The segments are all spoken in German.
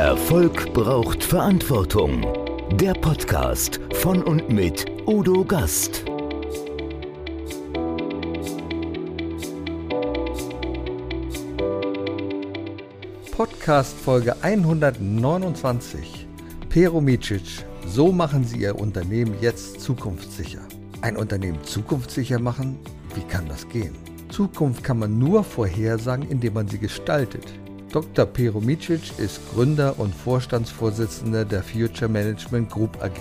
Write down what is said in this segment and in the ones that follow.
Erfolg braucht Verantwortung. Der Podcast von und mit Udo Gast. Podcast Folge 129. Pero Micic, so machen Sie Ihr Unternehmen jetzt zukunftssicher. Ein Unternehmen zukunftssicher machen? Wie kann das gehen? Zukunft kann man nur vorhersagen, indem man sie gestaltet. Dr. Pero Micic ist Gründer und Vorstandsvorsitzender der Future Management Group AG.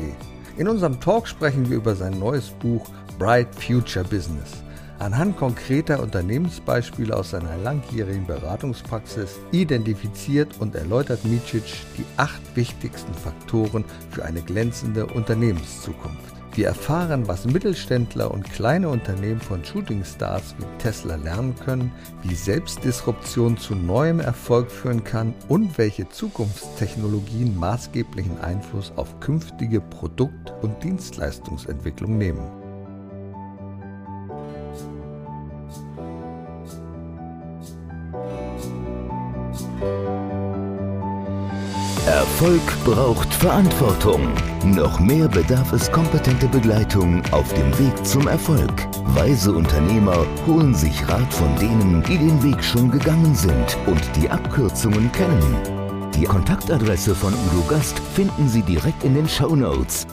In unserem Talk sprechen wir über sein neues Buch Bright Future Business. Anhand konkreter Unternehmensbeispiele aus seiner langjährigen Beratungspraxis identifiziert und erläutert Micic die acht wichtigsten Faktoren für eine glänzende Unternehmenszukunft. Wir erfahren, was Mittelständler und kleine Unternehmen von Shootingstars wie Tesla lernen können, wie Selbstdisruption zu neuem Erfolg führen kann und welche Zukunftstechnologien maßgeblichen Einfluss auf künftige Produkt- und Dienstleistungsentwicklung nehmen. Erfolg braucht Verantwortung. Noch mehr bedarf es kompetente Begleitung auf dem Weg zum Erfolg. Weise Unternehmer holen sich Rat von denen, die den Weg schon gegangen sind und die Abkürzungen kennen. Die Kontaktadresse von Udo Gast finden Sie direkt in den Show Notes.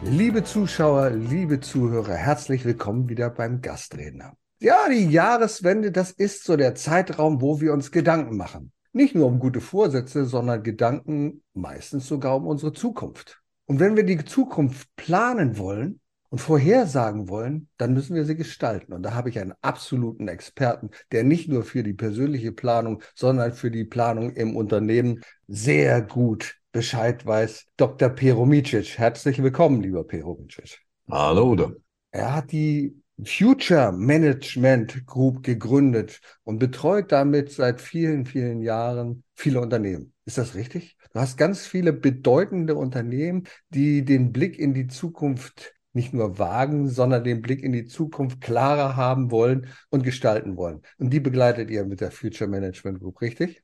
Liebe Zuschauer, liebe Zuhörer, herzlich willkommen wieder beim Gastredner. Ja, die Jahreswende, das ist so der Zeitraum, wo wir uns Gedanken machen. Nicht nur um gute Vorsätze, sondern Gedanken meistens sogar um unsere Zukunft. Und wenn wir die Zukunft planen wollen und vorhersagen wollen, dann müssen wir sie gestalten. Und da habe ich einen absoluten Experten, der nicht nur für die persönliche Planung, sondern für die Planung im Unternehmen sehr gut Bescheid weiß. Dr. Pero Micic. Herzlich willkommen, lieber Pero Micic. Hallo, Udo. Er hat die Future Management Group gegründet und betreut damit seit vielen, vielen Jahren viele Unternehmen. Ist das richtig? Du hast ganz viele bedeutende Unternehmen, die den Blick in die Zukunft nicht nur wagen, sondern den Blick in die Zukunft klarer haben wollen und gestalten wollen. Und die begleitet ihr mit der Future Management Group, richtig?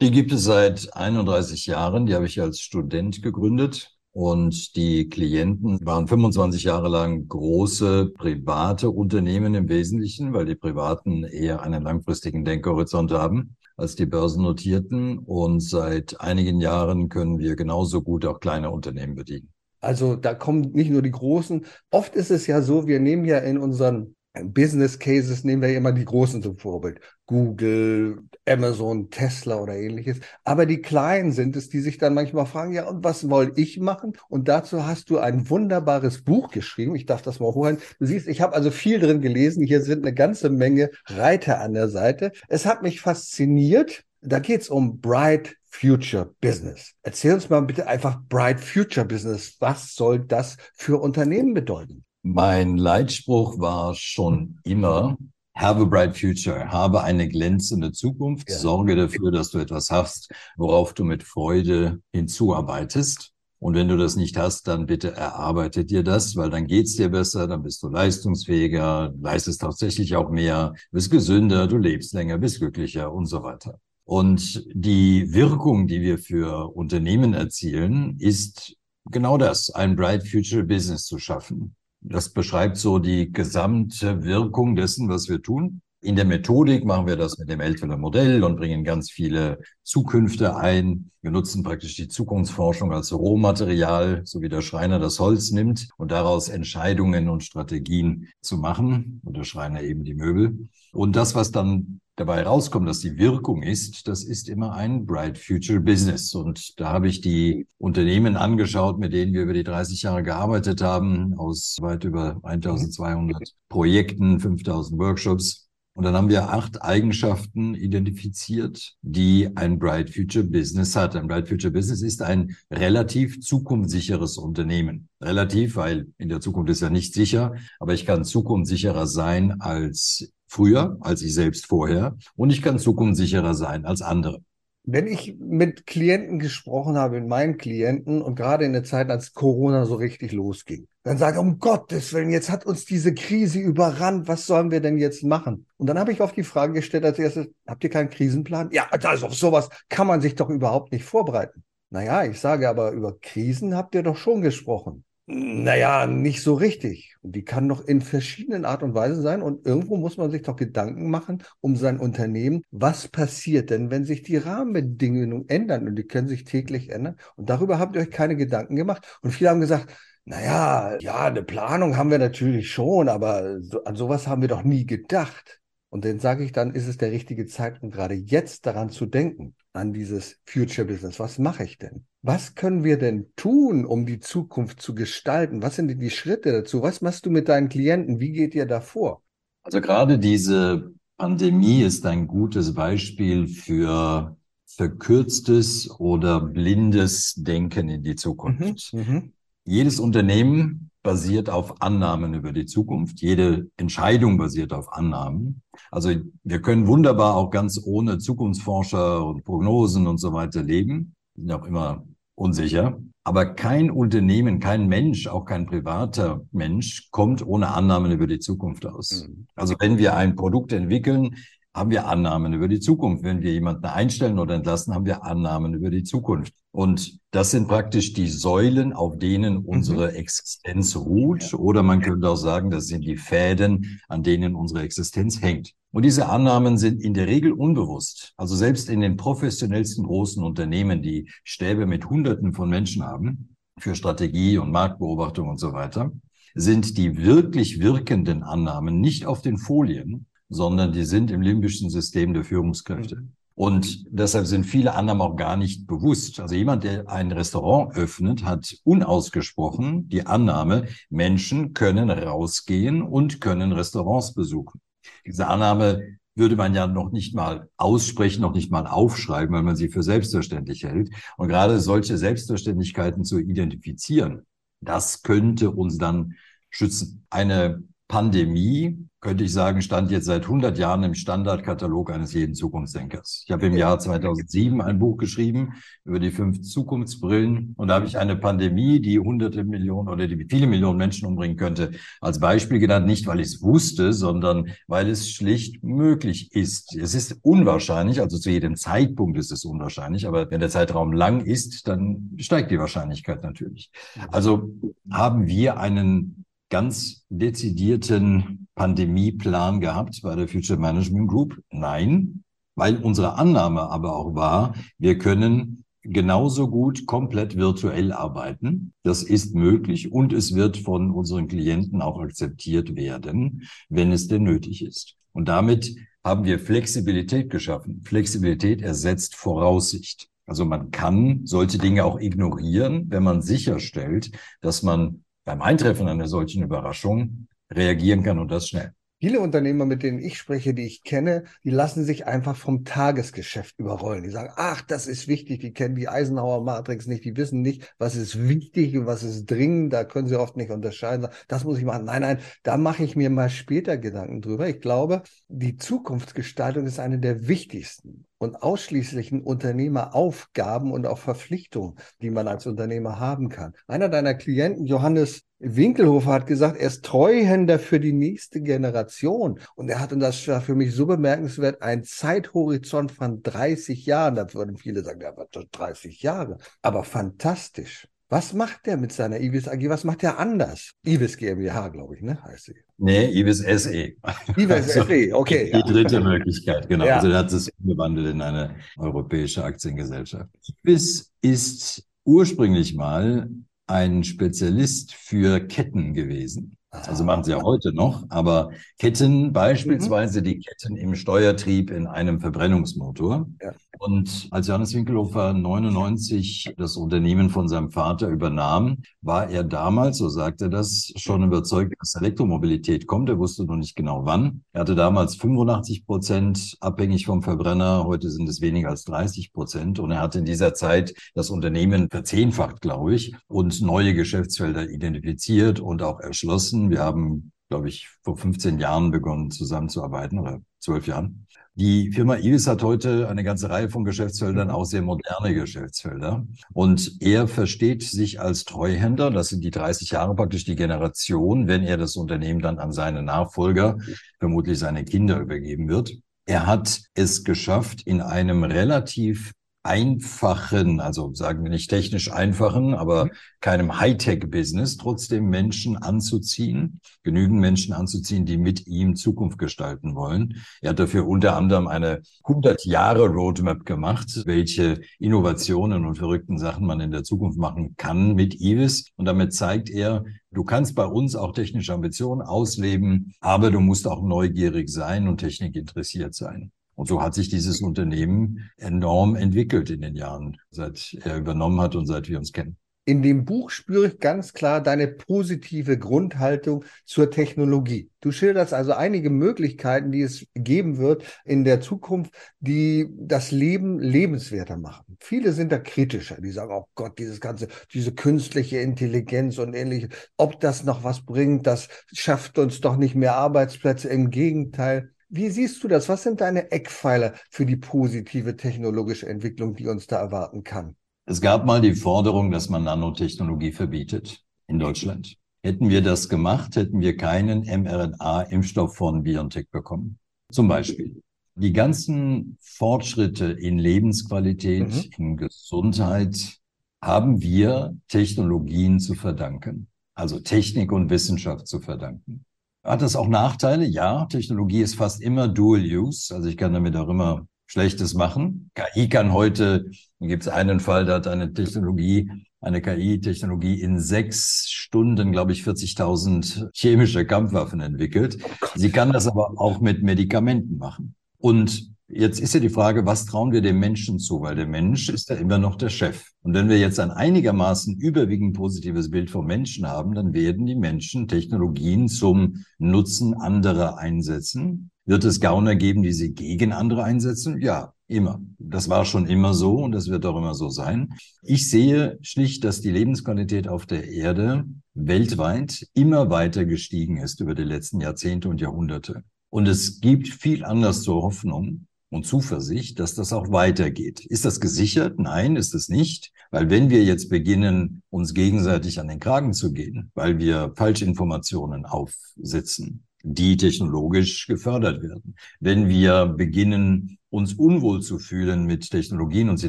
Die gibt es seit 31 Jahren. Die habe ich als Student gegründet. Und die Klienten waren 25 Jahre lang große private Unternehmen im Wesentlichen, weil die Privaten eher einen langfristigen Denkhorizont haben als die börsennotierten. Und seit einigen Jahren können wir genauso gut auch kleine Unternehmen bedienen. Also da kommen nicht nur die großen. Oft ist es ja so, wir nehmen ja in unseren Business Cases nehmen wir immer die großen zum Vorbild. Google, Amazon, Tesla oder ähnliches. Aber die kleinen sind es, die sich dann manchmal fragen, ja, und was soll ich machen? Und dazu hast du ein wunderbares Buch geschrieben. Ich darf das mal holen. Du siehst, ich habe also viel drin gelesen. Hier sind eine ganze Menge Reiter an der Seite. Es hat mich fasziniert. Da geht es um Bright Future Business. Erzähl uns mal bitte einfach Bright Future Business. Was soll das für Unternehmen bedeuten? Mein Leitspruch war schon immer, have a bright future, habe eine glänzende Zukunft, ja. sorge dafür, dass du etwas hast, worauf du mit Freude hinzuarbeitest. Und wenn du das nicht hast, dann bitte erarbeite dir das, weil dann geht's dir besser, dann bist du leistungsfähiger, leistest tatsächlich auch mehr, bist gesünder, du lebst länger, bist glücklicher und so weiter. Und die Wirkung, die wir für Unternehmen erzielen, ist genau das, ein Bright Future Business zu schaffen. Das beschreibt so die gesamte Wirkung dessen, was wir tun. In der Methodik machen wir das mit dem Eltveler Modell und bringen ganz viele Zukünfte ein. Wir nutzen praktisch die Zukunftsforschung als Rohmaterial, so wie der Schreiner das Holz nimmt und daraus Entscheidungen und Strategien zu machen. Und der Schreiner eben die Möbel. Und das, was dann dabei rauskommt, dass die Wirkung ist, das ist immer ein Bright Future Business. Und da habe ich die Unternehmen angeschaut, mit denen wir über die 30 Jahre gearbeitet haben, aus weit über 1200 Projekten, 5000 Workshops. Und dann haben wir acht Eigenschaften identifiziert, die ein Bright Future Business hat. Ein Bright Future Business ist ein relativ zukunftssicheres Unternehmen. Relativ, weil in der Zukunft ist ja nicht sicher, aber ich kann zukunftssicherer sein als früher, als ich selbst vorher. Und ich kann zukunftssicherer sein als andere. Wenn ich mit Klienten gesprochen habe, mit meinen Klienten und gerade in der Zeit, als Corona so richtig losging, dann sage ich, um Gottes Willen, jetzt hat uns diese Krise überrannt, was sollen wir denn jetzt machen? Und dann habe ich oft die Frage gestellt als erstes, habt ihr keinen Krisenplan? Ja, also auf sowas kann man sich doch überhaupt nicht vorbereiten. Naja, ich sage aber, über Krisen habt ihr doch schon gesprochen. Naja, nicht so richtig. Und die kann doch in verschiedenen Art und Weisen sein. Und irgendwo muss man sich doch Gedanken machen um sein Unternehmen. Was passiert denn, wenn sich die Rahmenbedingungen ändern? Und die können sich täglich ändern. Und darüber habt ihr euch keine Gedanken gemacht. Und viele haben gesagt, naja, ja, eine Planung haben wir natürlich schon, aber so, an sowas haben wir doch nie gedacht. Und dann sage ich, dann ist es der richtige Zeitpunkt, gerade jetzt daran zu denken, an dieses Future Business. Was mache ich denn? Was können wir denn tun, um die Zukunft zu gestalten? Was sind denn die Schritte dazu? Was machst du mit deinen Klienten? Wie geht ihr da vor? Also gerade diese Pandemie ist ein gutes Beispiel für verkürztes oder blindes Denken in die Zukunft. Mhm, mhm. Jedes Unternehmen basiert auf Annahmen über die Zukunft. Jede Entscheidung basiert auf Annahmen. Also wir können wunderbar auch ganz ohne Zukunftsforscher und Prognosen und so weiter leben. Sind auch immer unsicher. Aber kein Unternehmen, kein Mensch, auch kein privater Mensch kommt ohne Annahmen über die Zukunft aus. Mhm. Also wenn wir ein Produkt entwickeln, haben wir Annahmen über die Zukunft. Wenn wir jemanden einstellen oder entlassen, haben wir Annahmen über die Zukunft. Und das sind praktisch die Säulen, auf denen unsere mhm. Existenz ruht. Oder man könnte auch sagen, das sind die Fäden, an denen unsere Existenz hängt. Und diese Annahmen sind in der Regel unbewusst. Also selbst in den professionellsten großen Unternehmen, die Stäbe mit Hunderten von Menschen haben, für Strategie und Marktbeobachtung und so weiter, sind die wirklich wirkenden Annahmen nicht auf den Folien, sondern die sind im limbischen System der Führungskräfte. Mhm. Und deshalb sind viele Annahmen auch gar nicht bewusst. Also jemand, der ein Restaurant öffnet, hat unausgesprochen die Annahme, Menschen können rausgehen und können Restaurants besuchen. Diese Annahme würde man ja noch nicht mal aussprechen, noch nicht mal aufschreiben, weil man sie für selbstverständlich hält. Und gerade solche Selbstverständlichkeiten zu identifizieren, das könnte uns dann schützen. Eine Pandemie könnte ich sagen, stand jetzt seit 100 Jahren im Standardkatalog eines jeden Zukunftsdenkers. Ich habe im Jahr 2007 ein Buch geschrieben über die fünf Zukunftsbrillen und da habe ich eine Pandemie, die hunderte Millionen oder die viele Millionen Menschen umbringen könnte, als Beispiel genannt, nicht weil ich es wusste, sondern weil es schlicht möglich ist. Es ist unwahrscheinlich, also zu jedem Zeitpunkt ist es unwahrscheinlich, aber wenn der Zeitraum lang ist, dann steigt die Wahrscheinlichkeit natürlich. Also haben wir einen ganz dezidierten Pandemieplan gehabt bei der Future Management Group? Nein, weil unsere Annahme aber auch war, wir können genauso gut komplett virtuell arbeiten. Das ist möglich und es wird von unseren Klienten auch akzeptiert werden, wenn es denn nötig ist. Und damit haben wir Flexibilität geschaffen. Flexibilität ersetzt Voraussicht. Also man kann solche Dinge auch ignorieren, wenn man sicherstellt, dass man beim Eintreffen einer solchen Überraschung reagieren kann und das schnell. Viele Unternehmer, mit denen ich spreche, die ich kenne, die lassen sich einfach vom Tagesgeschäft überrollen. Die sagen, ach, das ist wichtig, die kennen die Eisenhower Matrix nicht, die wissen nicht, was ist wichtig und was ist dringend, da können sie oft nicht unterscheiden. Das muss ich machen. Nein, nein, da mache ich mir mal später Gedanken drüber. Ich glaube, die Zukunftsgestaltung ist eine der wichtigsten und ausschließlichen Unternehmeraufgaben und auch Verpflichtungen, die man als Unternehmer haben kann. Einer deiner Klienten, Johannes Winkelhofer, hat gesagt, er ist Treuhänder für die nächste Generation. Und er hat, und das war für mich so bemerkenswert, einen Zeithorizont von 30 Jahren. Da würden viele sagen, ja, was 30 Jahre. Aber fantastisch. Was macht der mit seiner Ibis AG? Was macht der anders? Ibis GmbH, glaube ich, ne? Heißt sie. Nee, Ibis SE. Ibis also, SE, okay. Die ja. dritte Möglichkeit, genau. Ja. Also er hat es umgewandelt in eine europäische Aktiengesellschaft. Ibis ist ursprünglich mal ein Spezialist für Ketten gewesen. Also machen sie ja heute noch, aber Ketten, beispielsweise mhm. die Ketten im Steuertrieb in einem Verbrennungsmotor. Ja. Und als Johannes Winkelhofer 99 das Unternehmen von seinem Vater übernahm, war er damals, so sagt er das, schon überzeugt, dass Elektromobilität kommt. Er wusste noch nicht genau wann. Er hatte damals 85 Prozent abhängig vom Verbrenner. Heute sind es weniger als 30 Prozent. Und er hat in dieser Zeit das Unternehmen verzehnfacht, glaube ich, und neue Geschäftsfelder identifiziert und auch erschlossen. Wir haben glaube ich, vor 15 Jahren begonnen zusammenzuarbeiten oder zwölf Jahren. Die Firma Ibis hat heute eine ganze Reihe von Geschäftsfeldern, auch sehr moderne Geschäftsfelder. Und er versteht sich als Treuhänder. Das sind die 30 Jahre praktisch die Generation, wenn er das Unternehmen dann an seine Nachfolger, vermutlich seine Kinder übergeben wird. Er hat es geschafft, in einem relativ einfachen, also sagen wir nicht technisch einfachen, aber mhm. keinem Hightech-Business, trotzdem Menschen anzuziehen, genügend Menschen anzuziehen, die mit ihm Zukunft gestalten wollen. Er hat dafür unter anderem eine 100 Jahre Roadmap gemacht, welche Innovationen und verrückten Sachen man in der Zukunft machen kann mit Ivis. Und damit zeigt er, Du kannst bei uns auch technische Ambitionen ausleben, aber du musst auch neugierig sein und Technik interessiert sein. Und so hat sich dieses Unternehmen enorm entwickelt in den Jahren, seit er übernommen hat und seit wir uns kennen. In dem Buch spüre ich ganz klar deine positive Grundhaltung zur Technologie. Du schilderst also einige Möglichkeiten, die es geben wird in der Zukunft, die das Leben lebenswerter machen. Viele sind da kritischer. Die sagen, oh Gott, dieses ganze, diese künstliche Intelligenz und ähnliches, ob das noch was bringt, das schafft uns doch nicht mehr Arbeitsplätze. Im Gegenteil. Wie siehst du das? Was sind deine Eckpfeiler für die positive technologische Entwicklung, die uns da erwarten kann? Es gab mal die Forderung, dass man Nanotechnologie verbietet in Deutschland. Hätten wir das gemacht, hätten wir keinen mRNA-Impfstoff von BioNTech bekommen. Zum Beispiel. Die ganzen Fortschritte in Lebensqualität, mhm. in Gesundheit haben wir Technologien zu verdanken. Also Technik und Wissenschaft zu verdanken. Hat das auch Nachteile? Ja, Technologie ist fast immer Dual Use. Also ich kann damit auch immer Schlechtes machen. KI kann heute, gibt es einen Fall, da hat eine Technologie, eine KI-Technologie in sechs Stunden, glaube ich, 40.000 chemische Kampfwaffen entwickelt. Oh Sie kann das aber auch mit Medikamenten machen. Und Jetzt ist ja die Frage, was trauen wir dem Menschen zu? Weil der Mensch ist ja immer noch der Chef. Und wenn wir jetzt ein einigermaßen überwiegend positives Bild vom Menschen haben, dann werden die Menschen Technologien zum Nutzen anderer einsetzen. Wird es Gauner geben, die sie gegen andere einsetzen? Ja, immer. Das war schon immer so und das wird auch immer so sein. Ich sehe schlicht, dass die Lebensqualität auf der Erde weltweit immer weiter gestiegen ist über die letzten Jahrzehnte und Jahrhunderte. Und es gibt viel Anlass zur Hoffnung, und Zuversicht, dass das auch weitergeht. Ist das gesichert? Nein, ist es nicht. Weil wenn wir jetzt beginnen, uns gegenseitig an den Kragen zu gehen, weil wir Falschinformationen aufsitzen, die technologisch gefördert werden, wenn wir beginnen, uns unwohl zu fühlen mit Technologien und sie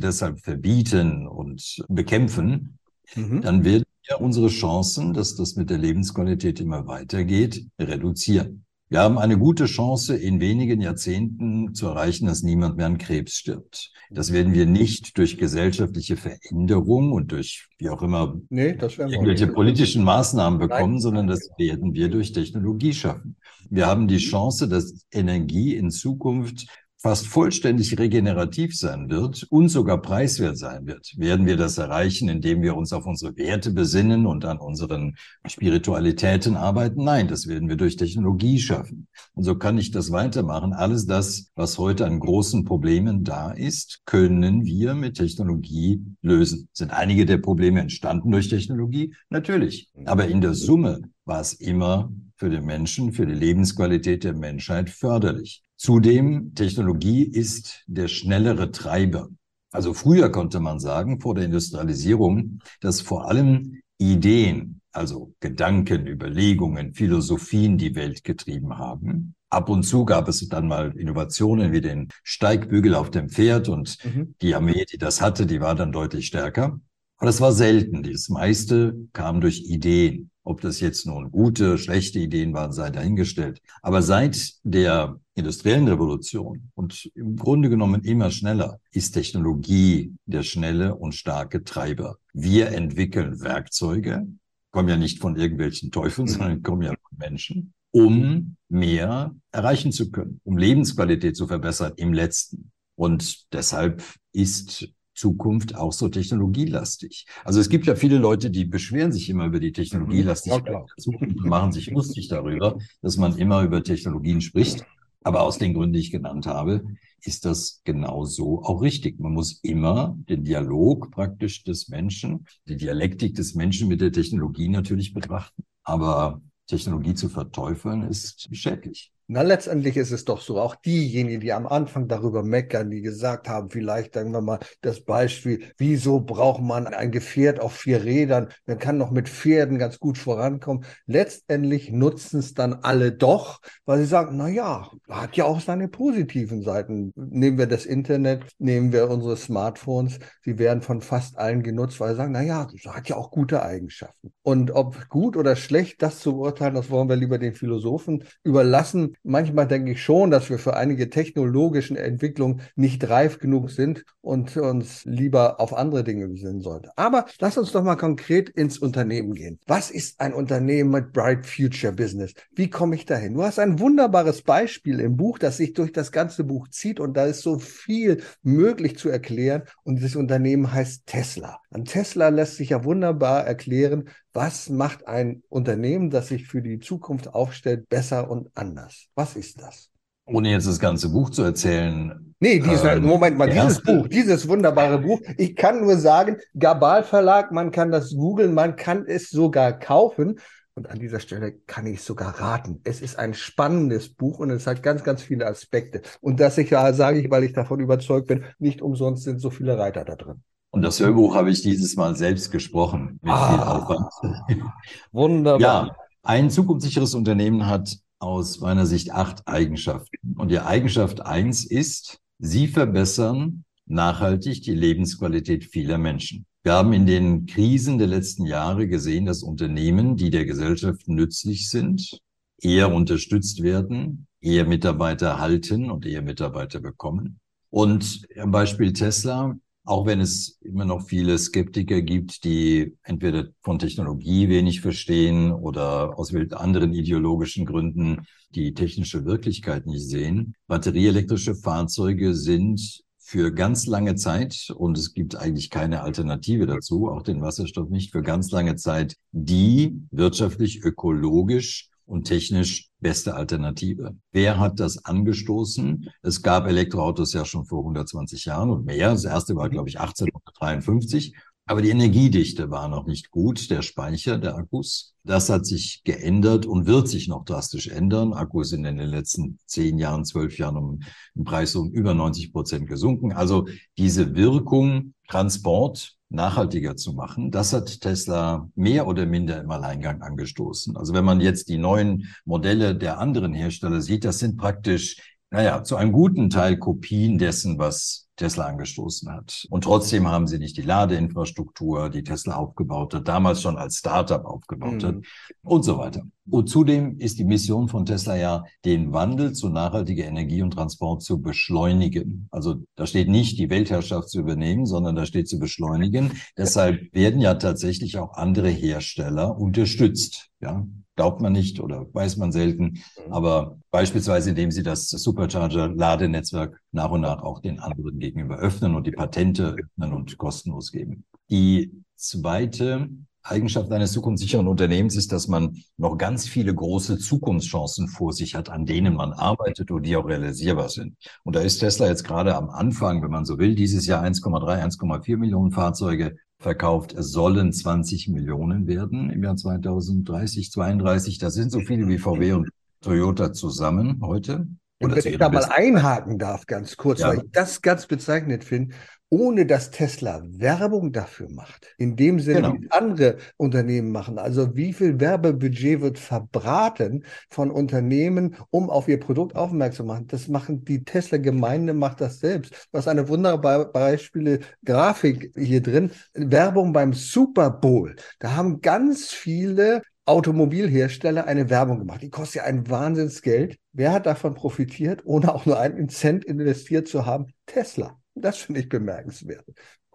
deshalb verbieten und bekämpfen, mhm. dann werden wir unsere Chancen, dass das mit der Lebensqualität immer weitergeht, reduzieren. Wir haben eine gute Chance, in wenigen Jahrzehnten zu erreichen, dass niemand mehr an Krebs stirbt. Das werden wir nicht durch gesellschaftliche Veränderung und durch, wie auch immer, nee, irgendwelche politischen Maßnahmen bekommen, Nein. sondern das werden wir durch Technologie schaffen. Wir haben die Chance, dass Energie in Zukunft fast vollständig regenerativ sein wird und sogar preiswert sein wird. Werden wir das erreichen, indem wir uns auf unsere Werte besinnen und an unseren Spiritualitäten arbeiten? Nein, das werden wir durch Technologie schaffen. Und so kann ich das weitermachen. Alles das, was heute an großen Problemen da ist, können wir mit Technologie lösen. Sind einige der Probleme entstanden durch Technologie? Natürlich. Aber in der Summe war es immer für den Menschen, für die Lebensqualität der Menschheit förderlich. Zudem, Technologie ist der schnellere Treiber. Also früher konnte man sagen, vor der Industrialisierung, dass vor allem Ideen, also Gedanken, Überlegungen, Philosophien die Welt getrieben haben. Ab und zu gab es dann mal Innovationen wie den Steigbügel auf dem Pferd und mhm. die Armee, die das hatte, die war dann deutlich stärker. Aber das war selten. Das meiste kam durch Ideen. Ob das jetzt nun gute, schlechte Ideen waren, sei dahingestellt. Aber seit der industriellen Revolution und im Grunde genommen immer schneller ist Technologie der schnelle und starke Treiber. Wir entwickeln Werkzeuge, kommen ja nicht von irgendwelchen Teufeln, mhm. sondern kommen ja von Menschen, um mehr erreichen zu können, um Lebensqualität zu verbessern im letzten. Und deshalb ist Zukunft auch so technologielastig. Also es gibt ja viele Leute, die beschweren sich immer über die Technologielastigkeit mhm. ja, der Zukunft und machen sich lustig darüber, dass man immer über Technologien spricht. Aber aus den Gründen, die ich genannt habe, ist das genauso auch richtig. Man muss immer den Dialog praktisch des Menschen, die Dialektik des Menschen mit der Technologie natürlich betrachten. Aber Technologie zu verteufeln ist schädlich. Na, letztendlich ist es doch so, auch diejenigen, die am Anfang darüber meckern, die gesagt haben, vielleicht sagen wir mal das Beispiel, wieso braucht man ein Gefährt auf vier Rädern? Man kann doch mit Pferden ganz gut vorankommen. Letztendlich nutzen es dann alle doch, weil sie sagen, na ja, hat ja auch seine positiven Seiten. Nehmen wir das Internet, nehmen wir unsere Smartphones, sie werden von fast allen genutzt, weil sie sagen, na ja, das hat ja auch gute Eigenschaften. Und ob gut oder schlecht, das zu beurteilen, das wollen wir lieber den Philosophen überlassen manchmal denke ich schon, dass wir für einige technologischen Entwicklungen nicht reif genug sind und uns lieber auf andere Dinge besinnen sollten. Aber lass uns doch mal konkret ins Unternehmen gehen. Was ist ein Unternehmen mit Bright Future Business? Wie komme ich dahin? Du hast ein wunderbares Beispiel im Buch, das sich durch das ganze Buch zieht und da ist so viel möglich zu erklären und dieses Unternehmen heißt Tesla. An Tesla lässt sich ja wunderbar erklären, was macht ein Unternehmen, das sich für die Zukunft aufstellt, besser und anders. Was ist das? Ohne jetzt das ganze Buch zu erzählen. Nee, dieser, ähm, Moment mal, dieses Buch, dieses wunderbare Buch. Ich kann nur sagen, Gabal Verlag, man kann das googeln, man kann es sogar kaufen. Und an dieser Stelle kann ich sogar raten. Es ist ein spannendes Buch und es hat ganz, ganz viele Aspekte. Und das ich ja, sage ich, weil ich davon überzeugt bin, nicht umsonst sind so viele Reiter da drin. Und das Hörbuch habe ich dieses Mal selbst gesprochen, mit ah, viel Aufwand. Wunderbar. Ja, ein zukunftssicheres Unternehmen hat aus meiner Sicht acht Eigenschaften. Und die Eigenschaft eins ist, sie verbessern nachhaltig die Lebensqualität vieler Menschen. Wir haben in den Krisen der letzten Jahre gesehen, dass Unternehmen, die der Gesellschaft nützlich sind, eher unterstützt werden, eher Mitarbeiter halten und eher Mitarbeiter bekommen. Und am Beispiel Tesla auch wenn es immer noch viele Skeptiker gibt, die entweder von Technologie wenig verstehen oder aus anderen ideologischen Gründen die technische Wirklichkeit nicht sehen. Batterieelektrische Fahrzeuge sind für ganz lange Zeit, und es gibt eigentlich keine Alternative dazu, auch den Wasserstoff nicht, für ganz lange Zeit die wirtschaftlich, ökologisch und technisch beste Alternative. Wer hat das angestoßen? Es gab Elektroautos ja schon vor 120 Jahren und mehr. Das erste war, glaube ich, 1853. Aber die Energiedichte war noch nicht gut, der Speicher der Akkus. Das hat sich geändert und wird sich noch drastisch ändern. Akkus sind in den letzten zehn Jahren, zwölf Jahren um im Preis um über 90 Prozent gesunken. Also diese Wirkung Transport nachhaltiger zu machen. Das hat Tesla mehr oder minder im Alleingang angestoßen. Also wenn man jetzt die neuen Modelle der anderen Hersteller sieht, das sind praktisch, naja, zu einem guten Teil Kopien dessen, was Tesla angestoßen hat. Und trotzdem haben sie nicht die Ladeinfrastruktur, die Tesla aufgebaut hat, damals schon als Startup aufgebaut mhm. hat und so weiter. Und zudem ist die Mission von Tesla ja, den Wandel zu nachhaltiger Energie und Transport zu beschleunigen. Also da steht nicht, die Weltherrschaft zu übernehmen, sondern da steht zu beschleunigen. Deshalb werden ja tatsächlich auch andere Hersteller unterstützt. Ja, glaubt man nicht oder weiß man selten. Mhm. Aber beispielsweise, indem sie das Supercharger-Ladenetzwerk nach und nach auch den anderen gegenüber öffnen und die Patente öffnen und kostenlos geben. Die zweite Eigenschaft eines zukunftssicheren Unternehmens ist, dass man noch ganz viele große Zukunftschancen vor sich hat, an denen man arbeitet und die auch realisierbar sind. Und da ist Tesla jetzt gerade am Anfang, wenn man so will, dieses Jahr 1,3, 1,4 Millionen Fahrzeuge verkauft. Es sollen 20 Millionen werden im Jahr 2030, 32. Das sind so viele wie VW und Toyota zusammen heute. Und wenn ich da mal einhaken darf, ganz kurz, ja. weil ich das ganz bezeichnet finde, ohne dass Tesla Werbung dafür macht, in dem Sinne, genau. wie andere Unternehmen machen. Also wie viel Werbebudget wird verbraten von Unternehmen, um auf ihr Produkt aufmerksam zu machen? Das machen die Tesla-Gemeinde macht das selbst. Was eine wunderbare Beispiele Grafik hier drin. Werbung beim Super Bowl. Da haben ganz viele Automobilhersteller eine Werbung gemacht. Die kostet ja ein Wahnsinnsgeld. Wer hat davon profitiert, ohne auch nur einen Cent investiert zu haben? Tesla. Das finde ich bemerkenswert.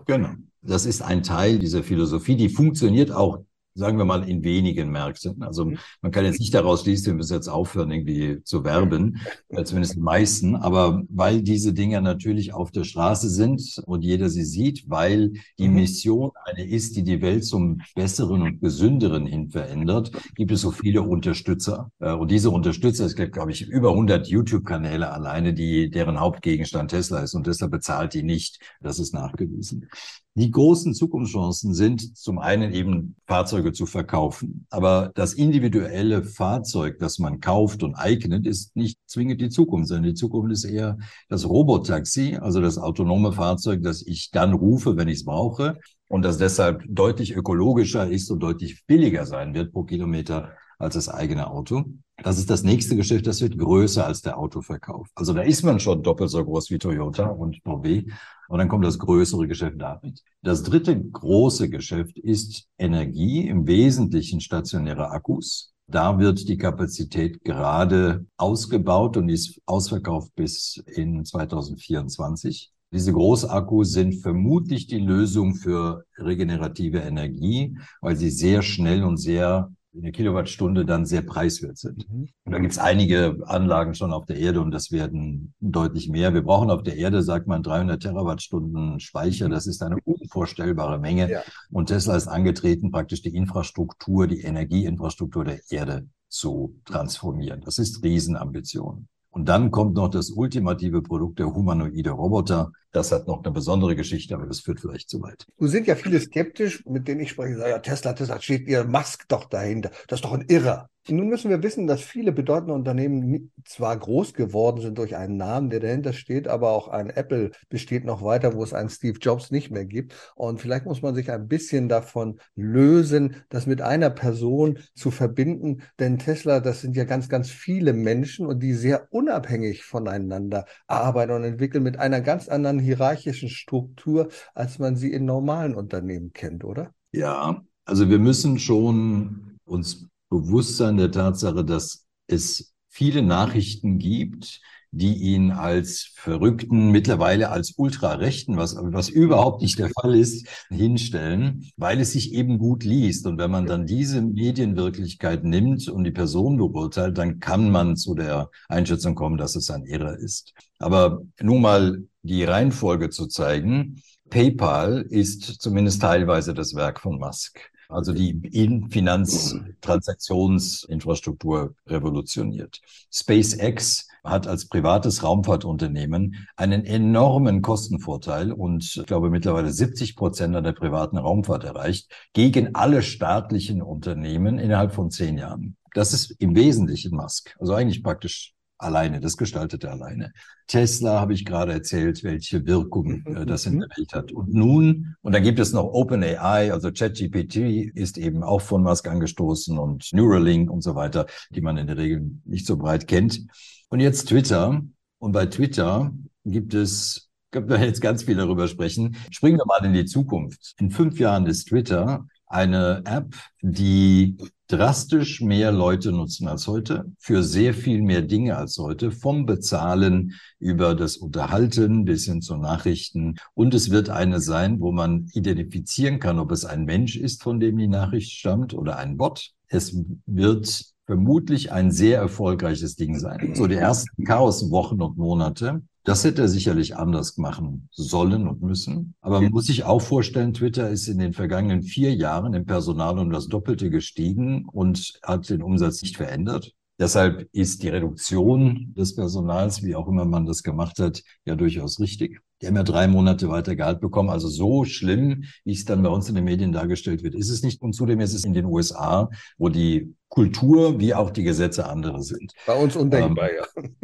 Genau. Das ist ein Teil dieser Philosophie, die funktioniert auch sagen wir mal, in wenigen Märkten. Also mhm. man kann jetzt nicht daraus schließen, wir müssen jetzt aufhören, irgendwie zu werben, äh, zumindest die meisten. Aber weil diese Dinger natürlich auf der Straße sind und jeder sie sieht, weil die mhm. Mission eine ist, die die Welt zum Besseren und Gesünderen hin verändert, gibt es so viele Unterstützer. Äh, und diese Unterstützer, es gibt, glaube ich, über 100 YouTube-Kanäle alleine, die deren Hauptgegenstand Tesla ist. Und Tesla bezahlt die nicht. Das ist nachgewiesen. Die großen Zukunftschancen sind zum einen eben Fahrzeuge zu verkaufen. Aber das individuelle Fahrzeug, das man kauft und eignet, ist nicht zwingend die Zukunft, sondern die Zukunft ist eher das Robotaxi, also das autonome Fahrzeug, das ich dann rufe, wenn ich es brauche und das deshalb deutlich ökologischer ist und deutlich billiger sein wird pro Kilometer als das eigene Auto. Das ist das nächste Geschäft, das wird größer als der Autoverkauf. Also da ist man schon doppelt so groß wie Toyota und VW. Und dann kommt das größere Geschäft damit. Das dritte große Geschäft ist Energie, im Wesentlichen stationäre Akkus. Da wird die Kapazität gerade ausgebaut und ist ausverkauft bis in 2024. Diese Großakkus sind vermutlich die Lösung für regenerative Energie, weil sie sehr schnell und sehr in der Kilowattstunde dann sehr preiswert sind. Mhm. Und da gibt es einige Anlagen schon auf der Erde und das werden deutlich mehr. Wir brauchen auf der Erde, sagt man, 300 Terawattstunden Speicher. Das ist eine unvorstellbare Menge. Ja. Und Tesla ist angetreten, praktisch die Infrastruktur, die Energieinfrastruktur der Erde zu transformieren. Das ist Riesenambition. Und dann kommt noch das ultimative Produkt, der humanoide Roboter. Das hat noch eine besondere Geschichte, aber das führt vielleicht zu weit. Nun sind ja viele skeptisch, mit denen ich spreche, sagen, ja, Tesla, Tesla, steht ihr Musk doch dahinter. Das ist doch ein Irrer. Nun müssen wir wissen, dass viele bedeutende Unternehmen zwar groß geworden sind durch einen Namen, der dahinter steht, aber auch ein Apple besteht noch weiter, wo es einen Steve Jobs nicht mehr gibt. Und vielleicht muss man sich ein bisschen davon lösen, das mit einer Person zu verbinden. Denn Tesla, das sind ja ganz, ganz viele Menschen und die sehr unabhängig voneinander arbeiten und entwickeln mit einer ganz anderen hierarchischen Struktur, als man sie in normalen Unternehmen kennt, oder? Ja, also wir müssen schon uns Bewusstsein der Tatsache, dass es viele Nachrichten gibt, die ihn als Verrückten, mittlerweile als Ultrarechten, was, was überhaupt nicht der Fall ist, hinstellen, weil es sich eben gut liest. Und wenn man dann diese Medienwirklichkeit nimmt und die Person beurteilt, dann kann man zu der Einschätzung kommen, dass es ein Irrer ist. Aber nun mal die Reihenfolge zu zeigen. PayPal ist zumindest teilweise das Werk von Musk also die Finanztransaktionsinfrastruktur revolutioniert. SpaceX hat als privates Raumfahrtunternehmen einen enormen Kostenvorteil und ich glaube mittlerweile 70 Prozent an der privaten Raumfahrt erreicht, gegen alle staatlichen Unternehmen innerhalb von zehn Jahren. Das ist im Wesentlichen Musk. Also eigentlich praktisch alleine, das gestaltete alleine. Tesla habe ich gerade erzählt, welche Wirkung äh, das in der Welt hat. Und nun, und dann gibt es noch OpenAI, also ChatGPT ist eben auch von Musk angestoßen und Neuralink und so weiter, die man in der Regel nicht so breit kennt. Und jetzt Twitter. Und bei Twitter gibt es können wir jetzt ganz viel darüber sprechen. Springen wir mal in die Zukunft. In fünf Jahren ist Twitter eine App, die drastisch mehr Leute nutzen als heute, für sehr viel mehr Dinge als heute, vom Bezahlen über das Unterhalten bis hin zu Nachrichten. Und es wird eine sein, wo man identifizieren kann, ob es ein Mensch ist, von dem die Nachricht stammt oder ein Bot. Es wird vermutlich ein sehr erfolgreiches Ding sein. So die ersten Chaoswochen und Monate das hätte er sicherlich anders machen sollen und müssen. Aber man muss sich auch vorstellen, Twitter ist in den vergangenen vier Jahren im Personal um das Doppelte gestiegen und hat den Umsatz nicht verändert. Deshalb ist die Reduktion des Personals, wie auch immer man das gemacht hat, ja durchaus richtig. Die haben ja drei Monate weiter Gehalt bekommen. Also so schlimm, wie es dann bei uns in den Medien dargestellt wird, ist es nicht. Und zudem ist es in den USA, wo die Kultur wie auch die Gesetze andere sind. Bei uns undenkbar, ähm,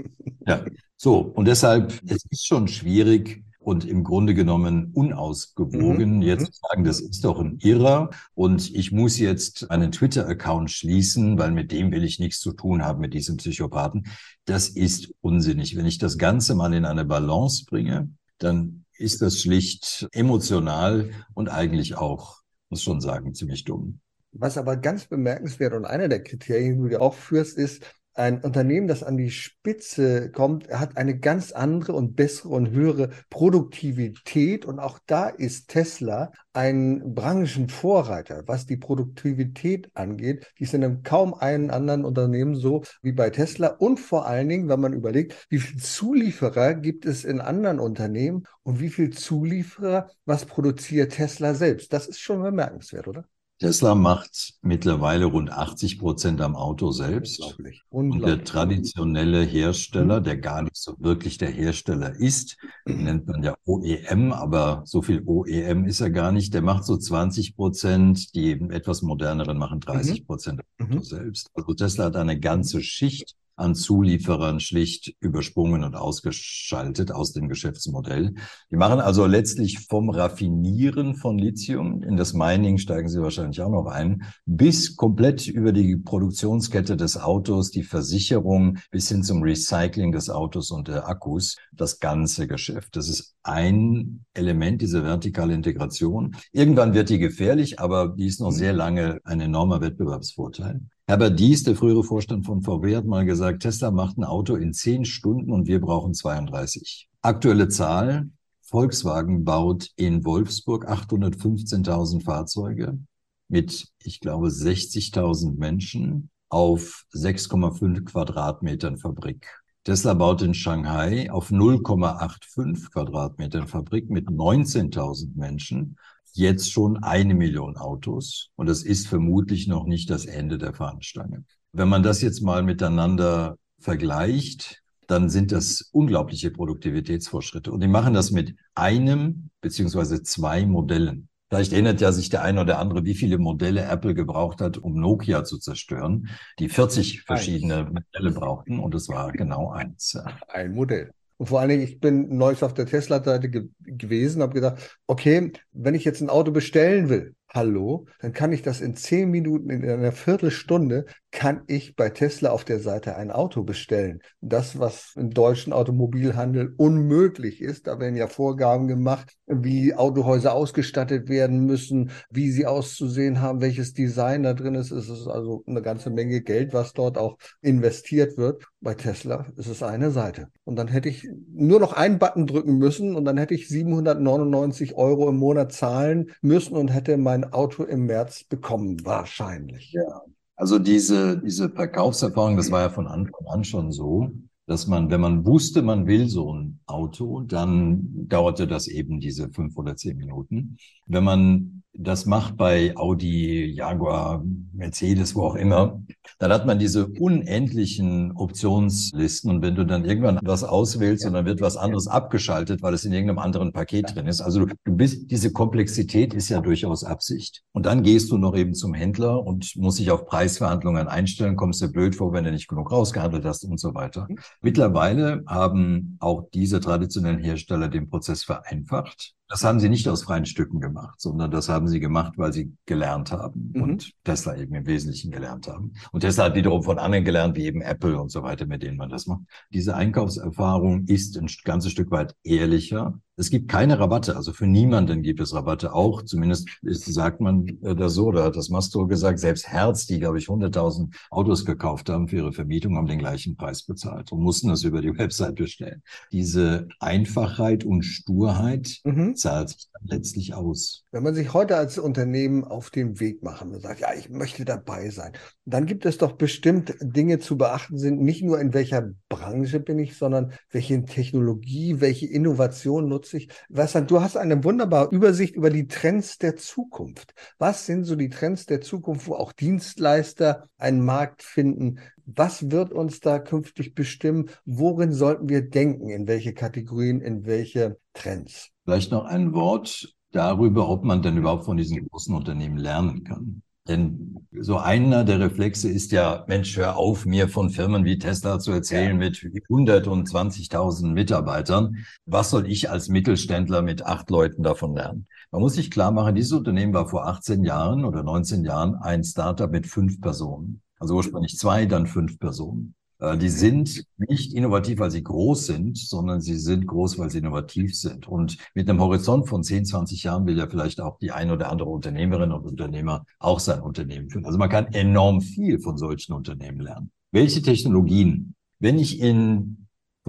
ja. Ja, so. Und deshalb, es ist schon schwierig, und im Grunde genommen unausgewogen, mhm. jetzt zu sagen, das ist doch ein Irrer und ich muss jetzt einen Twitter-Account schließen, weil mit dem will ich nichts zu tun haben, mit diesem Psychopathen. Das ist unsinnig. Wenn ich das Ganze mal in eine Balance bringe, dann ist das schlicht emotional und eigentlich auch, muss schon sagen, ziemlich dumm. Was aber ganz bemerkenswert und einer der Kriterien, die du dir auch führst, ist, ein Unternehmen, das an die Spitze kommt, hat eine ganz andere und bessere und höhere Produktivität. Und auch da ist Tesla ein Branchenvorreiter, was die Produktivität angeht. Die sind in kaum einem anderen Unternehmen so wie bei Tesla. Und vor allen Dingen, wenn man überlegt, wie viele Zulieferer gibt es in anderen Unternehmen und wie viele Zulieferer, was produziert Tesla selbst. Das ist schon bemerkenswert, oder? Tesla macht mittlerweile rund 80 Prozent am Auto selbst. Unglaublich. Unglaublich. Und der traditionelle Hersteller, mhm. der gar nicht so wirklich der Hersteller ist, mhm. nennt man ja OEM, aber so viel OEM ist er gar nicht. Der macht so 20 Prozent, die etwas moderneren machen 30 Prozent mhm. Auto mhm. selbst. Also Tesla hat eine ganze Schicht an Zulieferern schlicht übersprungen und ausgeschaltet aus dem Geschäftsmodell. Die machen also letztlich vom Raffinieren von Lithium, in das Mining steigen sie wahrscheinlich auch noch ein, bis komplett über die Produktionskette des Autos, die Versicherung bis hin zum Recycling des Autos und der Akkus, das ganze Geschäft. Das ist ein Element, diese vertikale Integration. Irgendwann wird die gefährlich, aber die ist noch sehr lange ein enormer Wettbewerbsvorteil. Herbert Dies, der frühere Vorstand von VW, hat mal gesagt, Tesla macht ein Auto in zehn Stunden und wir brauchen 32. Aktuelle Zahl, Volkswagen baut in Wolfsburg 815.000 Fahrzeuge mit, ich glaube, 60.000 Menschen auf 6,5 Quadratmetern Fabrik. Tesla baut in Shanghai auf 0,85 Quadratmetern Fabrik mit 19.000 Menschen jetzt schon eine Million Autos und das ist vermutlich noch nicht das Ende der Fahnenstange. Wenn man das jetzt mal miteinander vergleicht, dann sind das unglaubliche Produktivitätsfortschritte. Und die machen das mit einem beziehungsweise zwei Modellen. Vielleicht erinnert ja sich der eine oder andere, wie viele Modelle Apple gebraucht hat, um Nokia zu zerstören, die 40 verschiedene. Modelle brauchten und es war genau eins. Ein Modell. Und vor allen Dingen, ich bin neulich auf der Tesla-Seite ge gewesen, habe gedacht, okay, wenn ich jetzt ein Auto bestellen will, hallo, dann kann ich das in zehn Minuten, in einer Viertelstunde, kann ich bei Tesla auf der Seite ein Auto bestellen. Das, was im deutschen Automobilhandel unmöglich ist, da werden ja Vorgaben gemacht, wie Autohäuser ausgestattet werden müssen, wie sie auszusehen haben, welches Design da drin ist. Es ist also eine ganze Menge Geld, was dort auch investiert wird. Bei Tesla ist es eine Seite. Und dann hätte ich nur noch einen Button drücken müssen und dann hätte ich 799 Euro im Monat zahlen müssen und hätte mein ein Auto im März bekommen, wahrscheinlich. Ja. Also diese, diese Verkaufserfahrung, das war ja von Anfang an schon so, dass man, wenn man wusste, man will so ein Auto, dann dauerte das eben diese fünf oder zehn Minuten. Wenn man das macht bei Audi, Jaguar, Mercedes, wo auch immer, dann hat man diese unendlichen Optionslisten und wenn du dann irgendwann was auswählst und dann wird was anderes abgeschaltet, weil es in irgendeinem anderen Paket drin ist. Also du, bist, diese Komplexität ist ja durchaus Absicht. Und dann gehst du noch eben zum Händler und musst dich auf Preisverhandlungen einstellen, kommst dir blöd vor, wenn du nicht genug rausgehandelt hast und so weiter. Mittlerweile haben auch diese traditionellen Hersteller den Prozess vereinfacht. Das haben sie nicht aus freien Stücken gemacht, sondern das haben sie gemacht, weil sie gelernt haben mhm. und Tesla eben im Wesentlichen gelernt haben. Und Tesla hat wiederum von anderen gelernt, wie eben Apple und so weiter, mit denen man das macht. Diese Einkaufserfahrung ist ein ganzes Stück weit ehrlicher es gibt keine Rabatte, also für niemanden gibt es Rabatte. Auch zumindest ist, sagt man äh, das so, da hat das Mastor gesagt, selbst Herz, die, glaube ich, 100.000 Autos gekauft haben für ihre Vermietung, haben den gleichen Preis bezahlt und mussten das über die Website bestellen. Diese Einfachheit und Sturheit mhm. zahlt sich dann letztlich aus. Wenn man sich heute als Unternehmen auf den Weg machen und sagt, ja, ich möchte dabei sein, dann gibt es doch bestimmt Dinge zu beachten sind, nicht nur in welcher Branche bin ich, sondern welche Technologie, welche Innovation nutze ich. Was, du hast eine wunderbare Übersicht über die Trends der Zukunft. Was sind so die Trends der Zukunft, wo auch Dienstleister einen Markt finden? Was wird uns da künftig bestimmen? Worin sollten wir denken? In welche Kategorien, in welche Trends? Vielleicht noch ein Wort darüber, ob man denn überhaupt von diesen großen Unternehmen lernen kann. Denn so einer der Reflexe ist ja, Mensch, hör auf, mir von Firmen wie Tesla zu erzählen ja. mit 120.000 Mitarbeitern. Was soll ich als Mittelständler mit acht Leuten davon lernen? Man muss sich klar machen, dieses Unternehmen war vor 18 Jahren oder 19 Jahren ein Startup mit fünf Personen. Also ursprünglich zwei, dann fünf Personen. Äh, die sind nicht innovativ, weil sie groß sind, sondern sie sind groß, weil sie innovativ sind. Und mit einem Horizont von 10, 20 Jahren will ja vielleicht auch die ein oder andere Unternehmerin und Unternehmer auch sein Unternehmen führen. Also man kann enorm viel von solchen Unternehmen lernen. Welche Technologien? Wenn ich in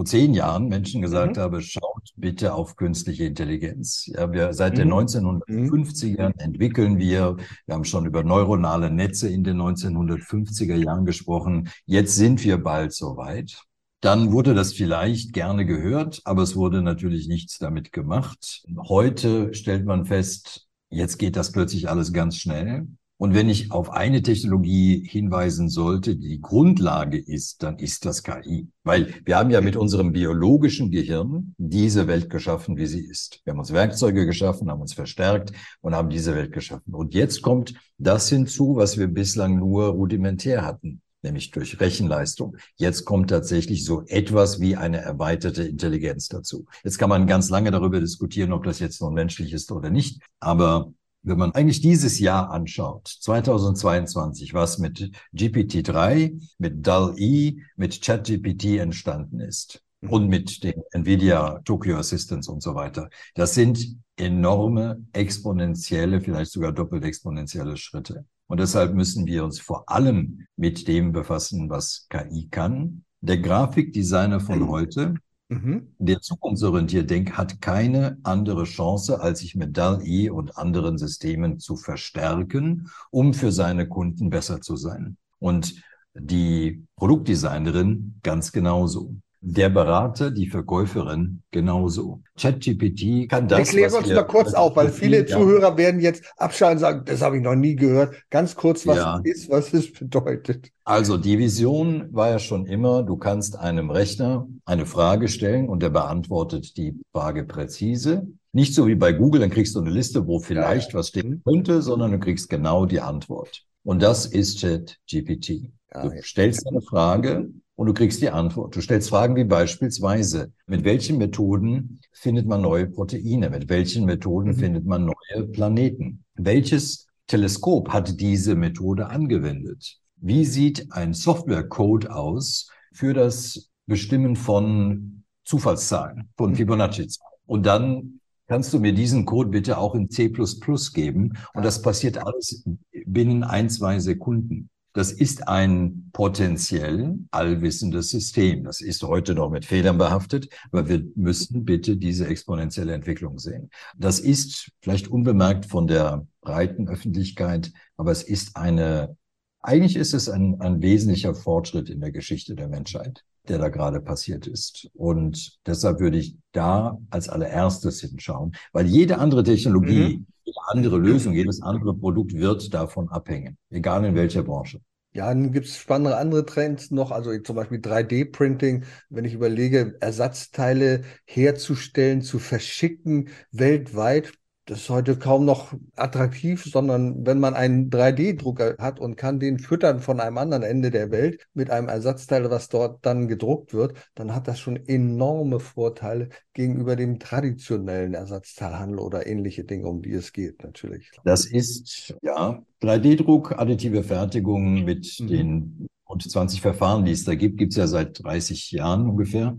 vor zehn Jahren Menschen gesagt mhm. habe, schaut bitte auf künstliche Intelligenz. Ja, wir seit mhm. den 1950ern mhm. entwickeln wir, wir haben schon über neuronale Netze in den 1950er Jahren gesprochen. Jetzt sind wir bald soweit. Dann wurde das vielleicht gerne gehört, aber es wurde natürlich nichts damit gemacht. Heute stellt man fest, jetzt geht das plötzlich alles ganz schnell. Und wenn ich auf eine Technologie hinweisen sollte, die Grundlage ist, dann ist das KI. Weil wir haben ja mit unserem biologischen Gehirn diese Welt geschaffen, wie sie ist. Wir haben uns Werkzeuge geschaffen, haben uns verstärkt und haben diese Welt geschaffen. Und jetzt kommt das hinzu, was wir bislang nur rudimentär hatten nämlich durch Rechenleistung. Jetzt kommt tatsächlich so etwas wie eine erweiterte Intelligenz dazu. Jetzt kann man ganz lange darüber diskutieren, ob das jetzt nun menschlich ist oder nicht. Aber wenn man eigentlich dieses Jahr anschaut, 2022, was mit GPT-3, mit DAL-E, mit ChatGPT entstanden ist mhm. und mit den NVIDIA Tokyo Assistants und so weiter, das sind enorme, exponentielle, vielleicht sogar doppelt exponentielle Schritte. Und deshalb müssen wir uns vor allem mit dem befassen, was KI kann. Der Grafikdesigner von mhm. heute Mhm. Der zukunftsorientierte Denk hat keine andere Chance, als sich mit DAL-E und anderen Systemen zu verstärken, um für seine Kunden besser zu sein. Und die Produktdesignerin ganz genauso. Der Berater, die Verkäuferin genauso. ChatGPT kann das. Erkläre uns mal kurz auf, weil viele ja. Zuhörer werden jetzt abschalten und sagen, das habe ich noch nie gehört. Ganz kurz, was ja. ist, was es bedeutet. Also die Vision war ja schon immer, du kannst einem Rechner eine Frage stellen und der beantwortet die Frage präzise. Nicht so wie bei Google, dann kriegst du eine Liste, wo vielleicht ja. was stehen könnte, sondern du kriegst genau die Antwort. Und das ist ChatGPT. Du stellst eine Frage und du kriegst die Antwort. Du stellst Fragen wie beispielsweise, mit welchen Methoden findet man neue Proteine? Mit welchen Methoden mhm. findet man neue Planeten? Welches Teleskop hat diese Methode angewendet? Wie sieht ein Softwarecode aus für das Bestimmen von Zufallszahlen, von mhm. Fibonacci-Zahlen? Und dann kannst du mir diesen Code bitte auch in C++ geben? Und das passiert alles binnen ein, zwei Sekunden. Das ist ein potenziell allwissendes System. Das ist heute noch mit Fehlern behaftet, aber wir müssen bitte diese exponentielle Entwicklung sehen. Das ist vielleicht unbemerkt von der breiten Öffentlichkeit, aber es ist eine, eigentlich ist es ein, ein wesentlicher Fortschritt in der Geschichte der Menschheit, der da gerade passiert ist. Und deshalb würde ich da als allererstes hinschauen, weil jede andere Technologie, mhm andere Lösung, jedes andere Produkt wird davon abhängen, egal in welcher Branche. Ja, dann gibt es spannende andere Trends noch, also zum Beispiel 3D-Printing, wenn ich überlege, Ersatzteile herzustellen, zu verschicken weltweit das ist heute kaum noch attraktiv, sondern wenn man einen 3D-Drucker hat und kann den füttern von einem anderen Ende der Welt mit einem Ersatzteil, was dort dann gedruckt wird, dann hat das schon enorme Vorteile gegenüber dem traditionellen Ersatzteilhandel oder ähnliche Dinge, um die es geht, natürlich. Das ist, ja, 3D-Druck, additive Fertigung mit mhm. den und 20 Verfahren, die es da gibt, gibt es ja seit 30 Jahren ungefähr.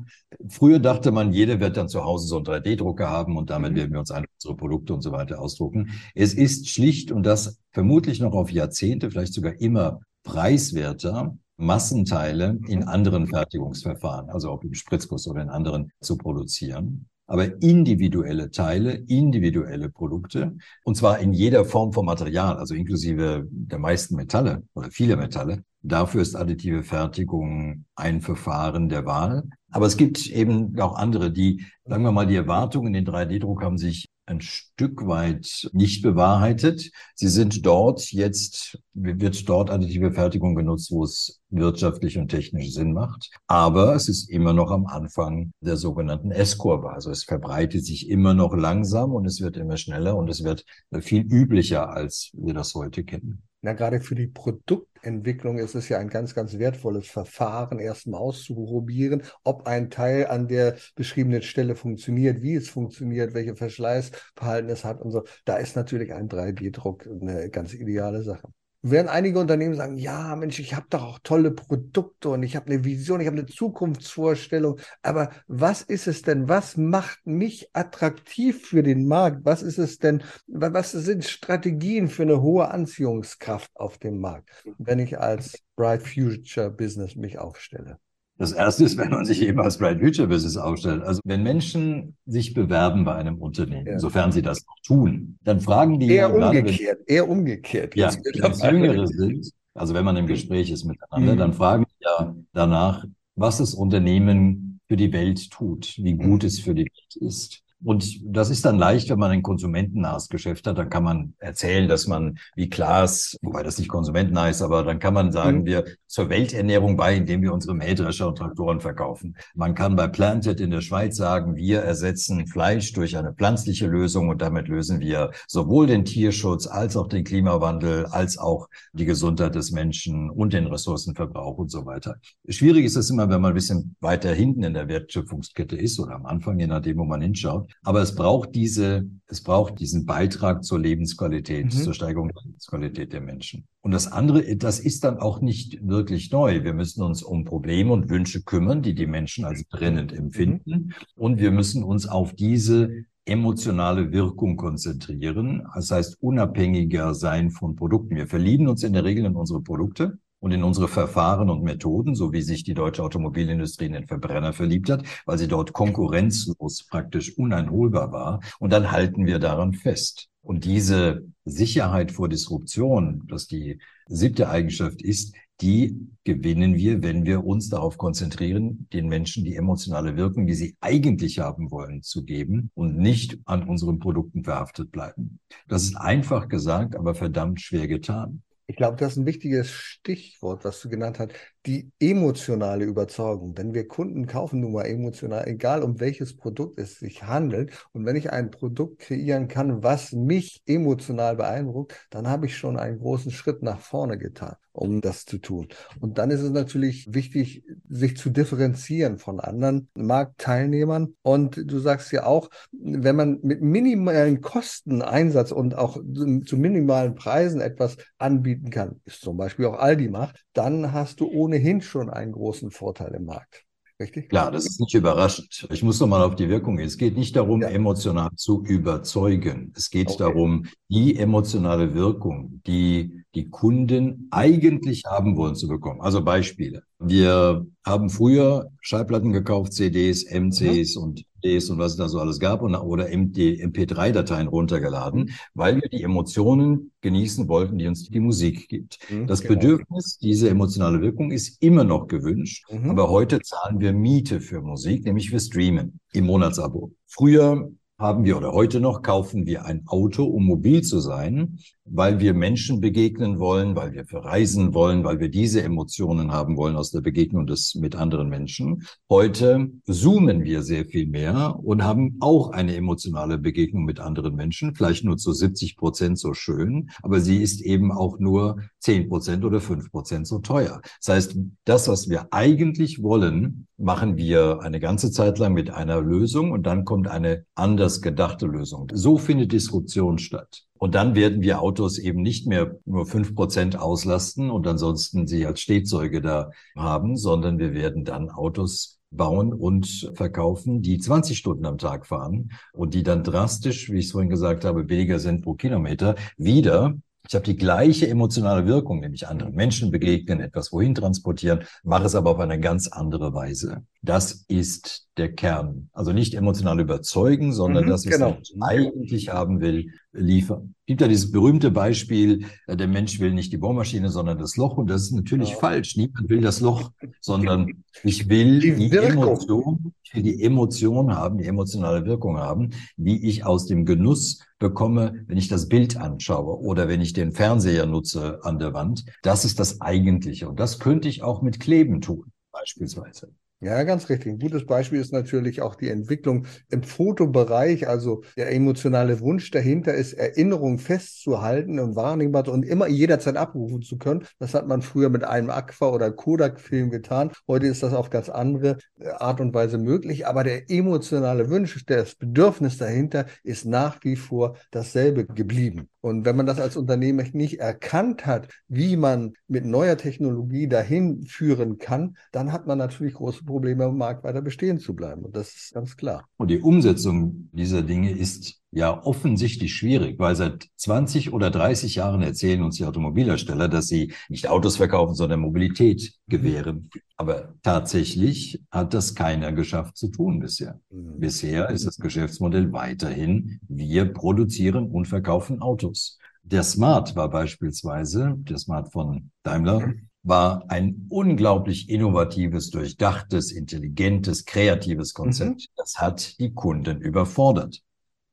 Früher dachte man, jeder wird dann zu Hause so einen 3D-Drucker haben und damit mhm. werden wir uns unsere Produkte und so weiter ausdrucken. Es ist schlicht und das vermutlich noch auf Jahrzehnte, vielleicht sogar immer preiswerter, Massenteile in mhm. anderen Fertigungsverfahren, also ob im Spritzguss oder in anderen zu produzieren aber individuelle Teile, individuelle Produkte, und zwar in jeder Form von Material, also inklusive der meisten Metalle oder viele Metalle. Dafür ist additive Fertigung ein Verfahren der Wahl. Aber es gibt eben auch andere, die, sagen wir mal, die Erwartungen in den 3D-Druck haben sich ein Stück weit nicht bewahrheitet. Sie sind dort jetzt, wird dort additive Fertigung genutzt, wo es wirtschaftlich und technisch Sinn macht. Aber es ist immer noch am Anfang der sogenannten S-Kurve. Also es verbreitet sich immer noch langsam und es wird immer schneller und es wird viel üblicher, als wir das heute kennen. Na, gerade für die Produktentwicklung ist es ja ein ganz, ganz wertvolles Verfahren, erstmal auszuprobieren, ob ein Teil an der beschriebenen Stelle funktioniert, wie es funktioniert, welche Verschleißverhalten es hat und so. Da ist natürlich ein 3D-Druck eine ganz ideale Sache werden einige Unternehmen sagen, ja, Mensch, ich habe doch auch tolle Produkte und ich habe eine Vision, ich habe eine Zukunftsvorstellung. Aber was ist es denn? Was macht mich attraktiv für den Markt? Was ist es denn? Was sind Strategien für eine hohe Anziehungskraft auf dem Markt, wenn ich als Bright Future Business mich aufstelle? Das erste ist, wenn man sich eben als Bright Future Business aufstellt. Also wenn Menschen sich bewerben bei einem Unternehmen, ja. sofern sie das noch tun, dann fragen die eher ja, umgekehrt, wenn, eher umgekehrt. Ja, wenn es Jüngere sind, also wenn man im Gespräch ist miteinander, mhm. dann fragen die ja danach, was das Unternehmen für die Welt tut, wie gut mhm. es für die Welt ist. Und das ist dann leicht, wenn man ein konsumentennahes Geschäft hat, dann kann man erzählen, dass man wie Klaas, wobei das nicht konsumentennah ist, aber dann kann man sagen, mhm. wir zur Welternährung bei, indem wir unsere Mähdrescher und Traktoren verkaufen. Man kann bei Planted in der Schweiz sagen, wir ersetzen Fleisch durch eine pflanzliche Lösung und damit lösen wir sowohl den Tierschutz als auch den Klimawandel, als auch die Gesundheit des Menschen und den Ressourcenverbrauch und so weiter. Schwierig ist es immer, wenn man ein bisschen weiter hinten in der Wertschöpfungskette ist oder am Anfang, je nachdem, wo man hinschaut. Aber es braucht diese, es braucht diesen Beitrag zur Lebensqualität, mhm. zur Steigerung der Lebensqualität der Menschen. Und das andere, das ist dann auch nicht wirklich neu. Wir müssen uns um Probleme und Wünsche kümmern, die die Menschen als brennend empfinden. Mhm. Und wir müssen uns auf diese emotionale Wirkung konzentrieren. Das heißt, unabhängiger sein von Produkten. Wir verlieben uns in der Regel in unsere Produkte und in unsere Verfahren und Methoden, so wie sich die deutsche Automobilindustrie in den Verbrenner verliebt hat, weil sie dort konkurrenzlos praktisch uneinholbar war. Und dann halten wir daran fest. Und diese Sicherheit vor Disruption, das die siebte Eigenschaft ist, die gewinnen wir, wenn wir uns darauf konzentrieren, den Menschen die emotionale Wirkung, die sie eigentlich haben wollen, zu geben und nicht an unseren Produkten verhaftet bleiben. Das ist einfach gesagt, aber verdammt schwer getan. Ich glaube, das ist ein wichtiges Stichwort, was du genannt hast die emotionale Überzeugung. Denn wir Kunden kaufen nun mal emotional, egal um welches Produkt es sich handelt. Und wenn ich ein Produkt kreieren kann, was mich emotional beeindruckt, dann habe ich schon einen großen Schritt nach vorne getan, um das zu tun. Und dann ist es natürlich wichtig, sich zu differenzieren von anderen Marktteilnehmern. Und du sagst ja auch, wenn man mit minimalen Kosteneinsatz und auch zu minimalen Preisen etwas anbieten kann, ist zum Beispiel auch Aldi macht, dann hast du ohne ohnehin schon einen großen Vorteil im Markt. Richtig? Klar, das ist nicht überraschend. Ich muss nochmal auf die Wirkung gehen. Es geht nicht darum, ja. emotional zu überzeugen. Es geht okay. darum, die emotionale Wirkung, die die Kunden eigentlich haben wollen, zu bekommen. Also Beispiele. Wir haben früher Schallplatten gekauft, CDs, MCs mhm. und Ds und was es da so alles gab und, oder MP3-Dateien runtergeladen, mhm. weil wir die Emotionen genießen wollten, die uns die Musik gibt. Mhm, das genau. Bedürfnis, diese emotionale Wirkung ist immer noch gewünscht, mhm. aber heute zahlen wir Miete für Musik, nämlich wir streamen im Monatsabo. Früher haben wir oder heute noch kaufen wir ein Auto, um mobil zu sein, weil wir Menschen begegnen wollen, weil wir verreisen wollen, weil wir diese Emotionen haben wollen aus der Begegnung des, mit anderen Menschen. Heute zoomen wir sehr viel mehr und haben auch eine emotionale Begegnung mit anderen Menschen, vielleicht nur zu 70 Prozent so schön, aber sie ist eben auch nur 10 Prozent oder 5 Prozent so teuer. Das heißt, das, was wir eigentlich wollen, machen wir eine ganze Zeit lang mit einer Lösung und dann kommt eine anders gedachte Lösung. So findet Disruption statt. Und dann werden wir Autos eben nicht mehr nur fünf Prozent auslasten und ansonsten sie als Stehzeuge da haben, sondern wir werden dann Autos bauen und verkaufen, die 20 Stunden am Tag fahren und die dann drastisch, wie ich es vorhin gesagt habe, billiger sind pro Kilometer, wieder ich habe die gleiche emotionale Wirkung, nämlich anderen Menschen begegnen, etwas wohin transportieren, mache es aber auf eine ganz andere Weise. Das ist der Kern. Also nicht emotional überzeugen, sondern mhm, das, was genau. man eigentlich haben will, liefern. Es gibt ja dieses berühmte Beispiel, äh, der Mensch will nicht die Bohrmaschine, sondern das Loch. Und das ist natürlich ja. falsch. Niemand will das Loch, sondern ich will die, die Emotion, ich will die Emotion haben, die emotionale Wirkung haben, wie ich aus dem Genuss bekomme, wenn ich das Bild anschaue oder wenn ich den Fernseher nutze an der Wand. Das ist das Eigentliche. Und das könnte ich auch mit Kleben tun, beispielsweise. Ja, ganz richtig. Ein gutes Beispiel ist natürlich auch die Entwicklung im Fotobereich. Also der emotionale Wunsch dahinter ist, Erinnerungen festzuhalten und wahrnehmbar und immer jederzeit abrufen zu können. Das hat man früher mit einem Aqua- oder Kodak-Film getan. Heute ist das auf ganz andere äh, Art und Weise möglich. Aber der emotionale Wunsch, das Bedürfnis dahinter ist nach wie vor dasselbe geblieben. Und wenn man das als Unternehmen nicht erkannt hat, wie man mit neuer Technologie dahin führen kann, dann hat man natürlich große Probleme, am Markt weiter bestehen zu bleiben. Und das ist ganz klar. Und die Umsetzung dieser Dinge ist ja offensichtlich schwierig, weil seit 20 oder 30 Jahren erzählen uns die Automobilhersteller, dass sie nicht Autos verkaufen, sondern Mobilität gewähren. Aber tatsächlich hat das keiner geschafft zu tun bisher. Mhm. Bisher ist das Geschäftsmodell weiterhin, wir produzieren und verkaufen Autos. Der Smart war beispielsweise, der Smart von Daimler, war ein unglaublich innovatives, durchdachtes, intelligentes, kreatives Konzept. Mhm. Das hat die Kunden überfordert.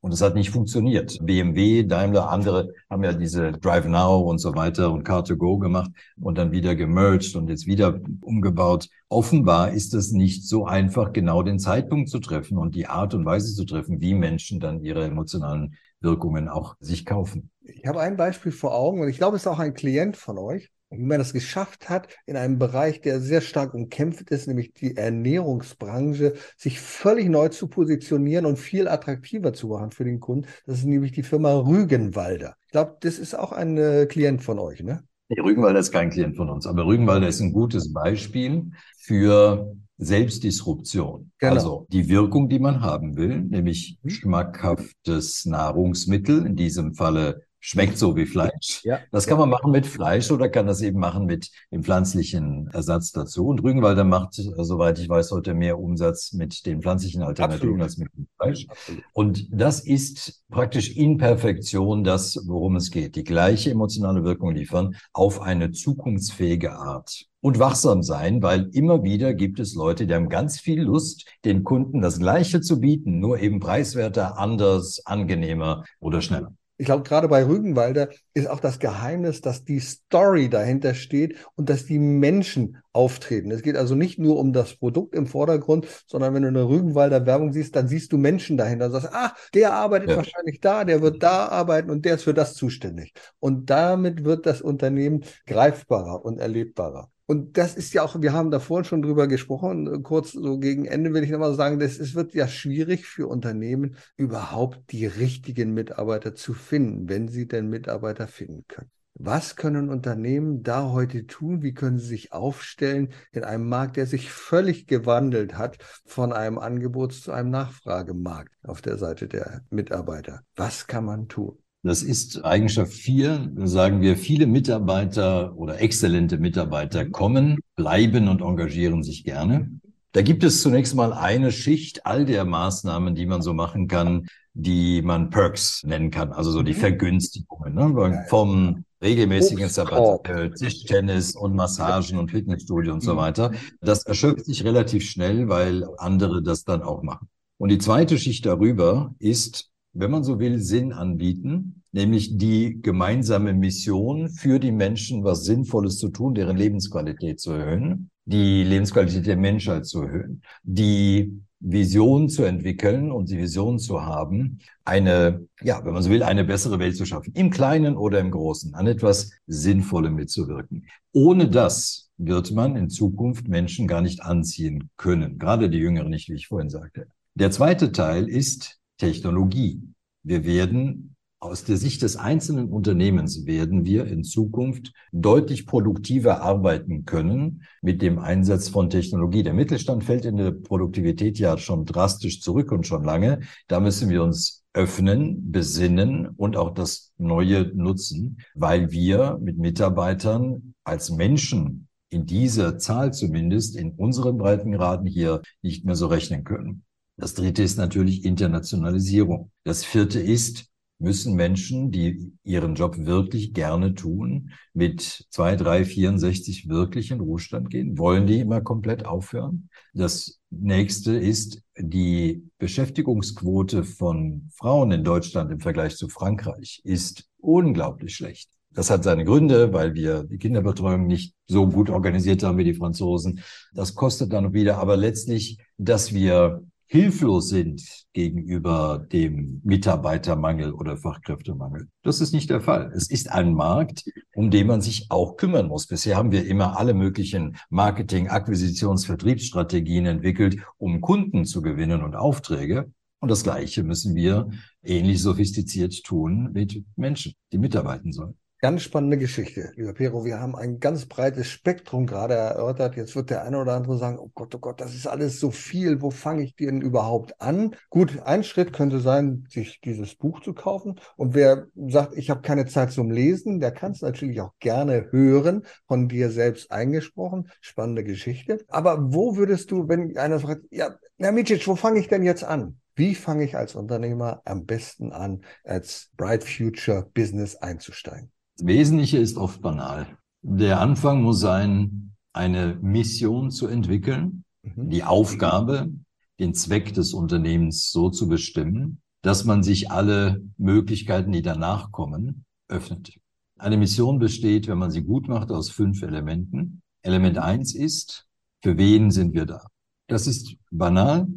Und es hat nicht funktioniert. BMW, Daimler, andere haben ja diese Drive Now und so weiter und Car2Go gemacht und dann wieder gemerged und jetzt wieder umgebaut. Offenbar ist es nicht so einfach, genau den Zeitpunkt zu treffen und die Art und Weise zu treffen, wie Menschen dann ihre emotionalen Wirkungen auch sich kaufen. Ich habe ein Beispiel vor Augen und ich glaube, es ist auch ein Klient von euch wie man das geschafft hat, in einem Bereich, der sehr stark umkämpft ist, nämlich die Ernährungsbranche, sich völlig neu zu positionieren und viel attraktiver zu machen für den Kunden. Das ist nämlich die Firma Rügenwalder. Ich glaube, das ist auch ein äh, Klient von euch, ne? Nee, Rügenwalder ist kein Klient von uns, aber Rügenwalder ist ein gutes Beispiel für Selbstdisruption. Genau. Also die Wirkung, die man haben will, nämlich mhm. schmackhaftes Nahrungsmittel, in diesem Falle Schmeckt so wie Fleisch. Ja. Das kann man machen mit Fleisch oder kann das eben machen mit dem pflanzlichen Ersatz dazu. Und Rügenwalder macht, äh, soweit ich weiß, heute mehr Umsatz mit den pflanzlichen Alternativen Absolut. als mit dem Fleisch. Absolut. Und das ist praktisch in Perfektion das, worum es geht. Die gleiche emotionale Wirkung liefern auf eine zukunftsfähige Art und wachsam sein, weil immer wieder gibt es Leute, die haben ganz viel Lust, den Kunden das Gleiche zu bieten, nur eben preiswerter, anders, angenehmer oder schneller ich glaube, gerade bei Rügenwalder ist auch das Geheimnis, dass die Story dahinter steht und dass die Menschen auftreten. Es geht also nicht nur um das Produkt im Vordergrund, sondern wenn du eine Rügenwalder Werbung siehst, dann siehst du Menschen dahinter. Du sagst, ach, der arbeitet ja. wahrscheinlich da, der wird da arbeiten und der ist für das zuständig. Und damit wird das Unternehmen greifbarer und erlebbarer. Und das ist ja auch, wir haben da vorhin schon drüber gesprochen, kurz so gegen Ende will ich nochmal sagen, das, es wird ja schwierig für Unternehmen, überhaupt die richtigen Mitarbeiter zu finden, wenn sie denn Mitarbeiter finden können. Was können Unternehmen da heute tun? Wie können sie sich aufstellen in einem Markt, der sich völlig gewandelt hat von einem Angebots- zu einem Nachfragemarkt auf der Seite der Mitarbeiter? Was kann man tun? Das ist Eigenschaft vier. sagen wir, viele Mitarbeiter oder exzellente Mitarbeiter kommen, bleiben und engagieren sich gerne. Da gibt es zunächst mal eine Schicht all der Maßnahmen, die man so machen kann, die man Perks nennen kann, also so die mhm. Vergünstigungen, ne? vom regelmäßigen Sabbat, Tischtennis und Massagen und Fitnessstudio und so mhm. weiter. Das erschöpft sich relativ schnell, weil andere das dann auch machen. Und die zweite Schicht darüber ist wenn man so will, Sinn anbieten, nämlich die gemeinsame Mission für die Menschen, was Sinnvolles zu tun, deren Lebensqualität zu erhöhen, die Lebensqualität der Menschheit zu erhöhen, die Vision zu entwickeln und die Vision zu haben, eine, ja, wenn man so will, eine bessere Welt zu schaffen, im Kleinen oder im Großen, an etwas Sinnvollem mitzuwirken. Ohne das wird man in Zukunft Menschen gar nicht anziehen können, gerade die Jüngeren nicht, wie ich vorhin sagte. Der zweite Teil ist Technologie. Wir werden aus der Sicht des einzelnen Unternehmens werden wir in Zukunft deutlich produktiver arbeiten können mit dem Einsatz von Technologie. Der Mittelstand fällt in der Produktivität ja schon drastisch zurück und schon lange. Da müssen wir uns öffnen, besinnen und auch das Neue nutzen, weil wir mit Mitarbeitern als Menschen in dieser Zahl zumindest in unseren Breitengraden hier nicht mehr so rechnen können. Das dritte ist natürlich Internationalisierung. Das vierte ist, müssen Menschen, die ihren Job wirklich gerne tun, mit zwei, drei, 64 wirklich in Ruhestand gehen? Wollen die immer komplett aufhören? Das nächste ist die Beschäftigungsquote von Frauen in Deutschland im Vergleich zu Frankreich ist unglaublich schlecht. Das hat seine Gründe, weil wir die Kinderbetreuung nicht so gut organisiert haben wie die Franzosen. Das kostet dann wieder, aber letztlich, dass wir hilflos sind gegenüber dem Mitarbeitermangel oder Fachkräftemangel. Das ist nicht der Fall. Es ist ein Markt, um den man sich auch kümmern muss. Bisher haben wir immer alle möglichen Marketing-, Akquisitions-, Vertriebsstrategien entwickelt, um Kunden zu gewinnen und Aufträge. Und das Gleiche müssen wir ähnlich sophistiziert tun mit Menschen, die mitarbeiten sollen. Ganz spannende Geschichte, lieber Pero. Wir haben ein ganz breites Spektrum gerade erörtert. Jetzt wird der eine oder andere sagen, oh Gott, oh Gott, das ist alles so viel. Wo fange ich denn überhaupt an? Gut, ein Schritt könnte sein, sich dieses Buch zu kaufen. Und wer sagt, ich habe keine Zeit zum Lesen, der kann es natürlich auch gerne hören, von dir selbst eingesprochen. Spannende Geschichte. Aber wo würdest du, wenn einer fragt, ja, Herr Micic, wo fange ich denn jetzt an? Wie fange ich als Unternehmer am besten an, als Bright Future Business einzusteigen? Das Wesentliche ist oft banal. Der Anfang muss sein, eine Mission zu entwickeln, mhm. die Aufgabe, den Zweck des Unternehmens so zu bestimmen, dass man sich alle Möglichkeiten, die danach kommen, öffnet. Eine Mission besteht, wenn man sie gut macht, aus fünf Elementen. Element eins ist, für wen sind wir da? Das ist banal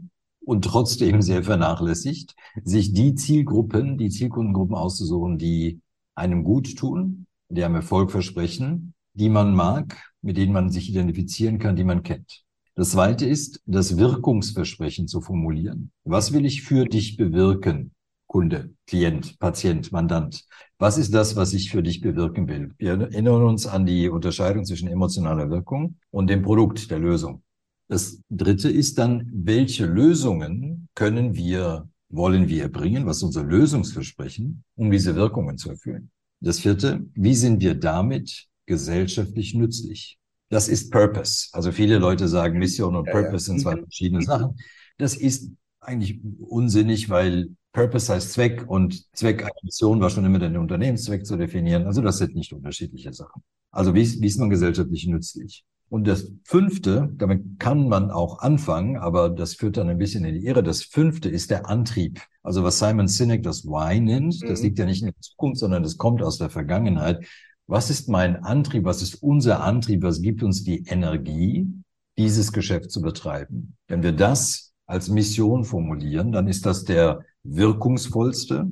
und trotzdem sehr vernachlässigt, sich die Zielgruppen, die Zielkundengruppen auszusuchen, die einem gut tun, die einem Erfolg versprechen, die man mag, mit denen man sich identifizieren kann, die man kennt. Das zweite ist, das Wirkungsversprechen zu formulieren. Was will ich für dich bewirken? Kunde, Klient, Patient, Mandant. Was ist das, was ich für dich bewirken will? Wir erinnern uns an die Unterscheidung zwischen emotionaler Wirkung und dem Produkt der Lösung. Das dritte ist dann, welche Lösungen können wir, wollen wir bringen? Was ist unser Lösungsversprechen, um diese Wirkungen zu erfüllen? Das vierte, wie sind wir damit gesellschaftlich nützlich? Das ist Purpose. Also viele Leute sagen, Mission und Purpose sind zwei verschiedene Sachen. Das ist eigentlich unsinnig, weil Purpose heißt Zweck und Zweck einer Mission war schon immer den Unternehmenszweck zu definieren. Also das sind nicht unterschiedliche Sachen. Also wie, wie ist man gesellschaftlich nützlich? Und das fünfte, damit kann man auch anfangen, aber das führt dann ein bisschen in die Irre. Das fünfte ist der Antrieb. Also was Simon Sinek das Why nennt, das mhm. liegt ja nicht in der Zukunft, sondern das kommt aus der Vergangenheit. Was ist mein Antrieb? Was ist unser Antrieb? Was gibt uns die Energie, dieses Geschäft zu betreiben? Wenn wir das als Mission formulieren, dann ist das der wirkungsvollste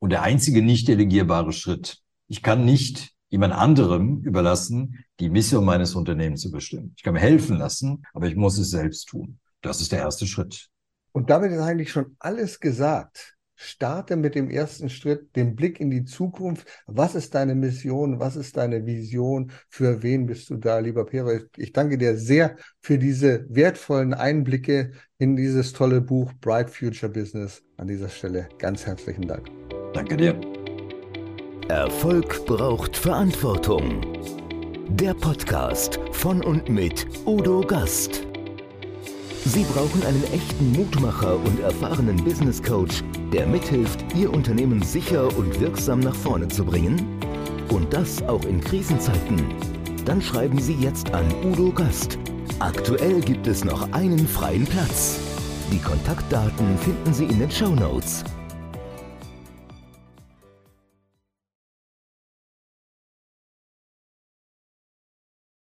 und der einzige nicht delegierbare Schritt. Ich kann nicht jemand anderem überlassen, die Mission meines Unternehmens zu bestimmen. Ich kann mir helfen lassen, aber ich muss es selbst tun. Das ist der erste Schritt. Und damit ist eigentlich schon alles gesagt. Starte mit dem ersten Schritt, den Blick in die Zukunft. Was ist deine Mission? Was ist deine Vision? Für wen bist du da, lieber Pero? Ich danke dir sehr für diese wertvollen Einblicke in dieses tolle Buch Bright Future Business. An dieser Stelle ganz herzlichen Dank. Danke dir. Erfolg braucht Verantwortung. Der Podcast von und mit Udo Gast. Sie brauchen einen echten Mutmacher und erfahrenen Business Coach, der mithilft, Ihr Unternehmen sicher und wirksam nach vorne zu bringen? Und das auch in Krisenzeiten? Dann schreiben Sie jetzt an Udo Gast. Aktuell gibt es noch einen freien Platz. Die Kontaktdaten finden Sie in den Show Notes.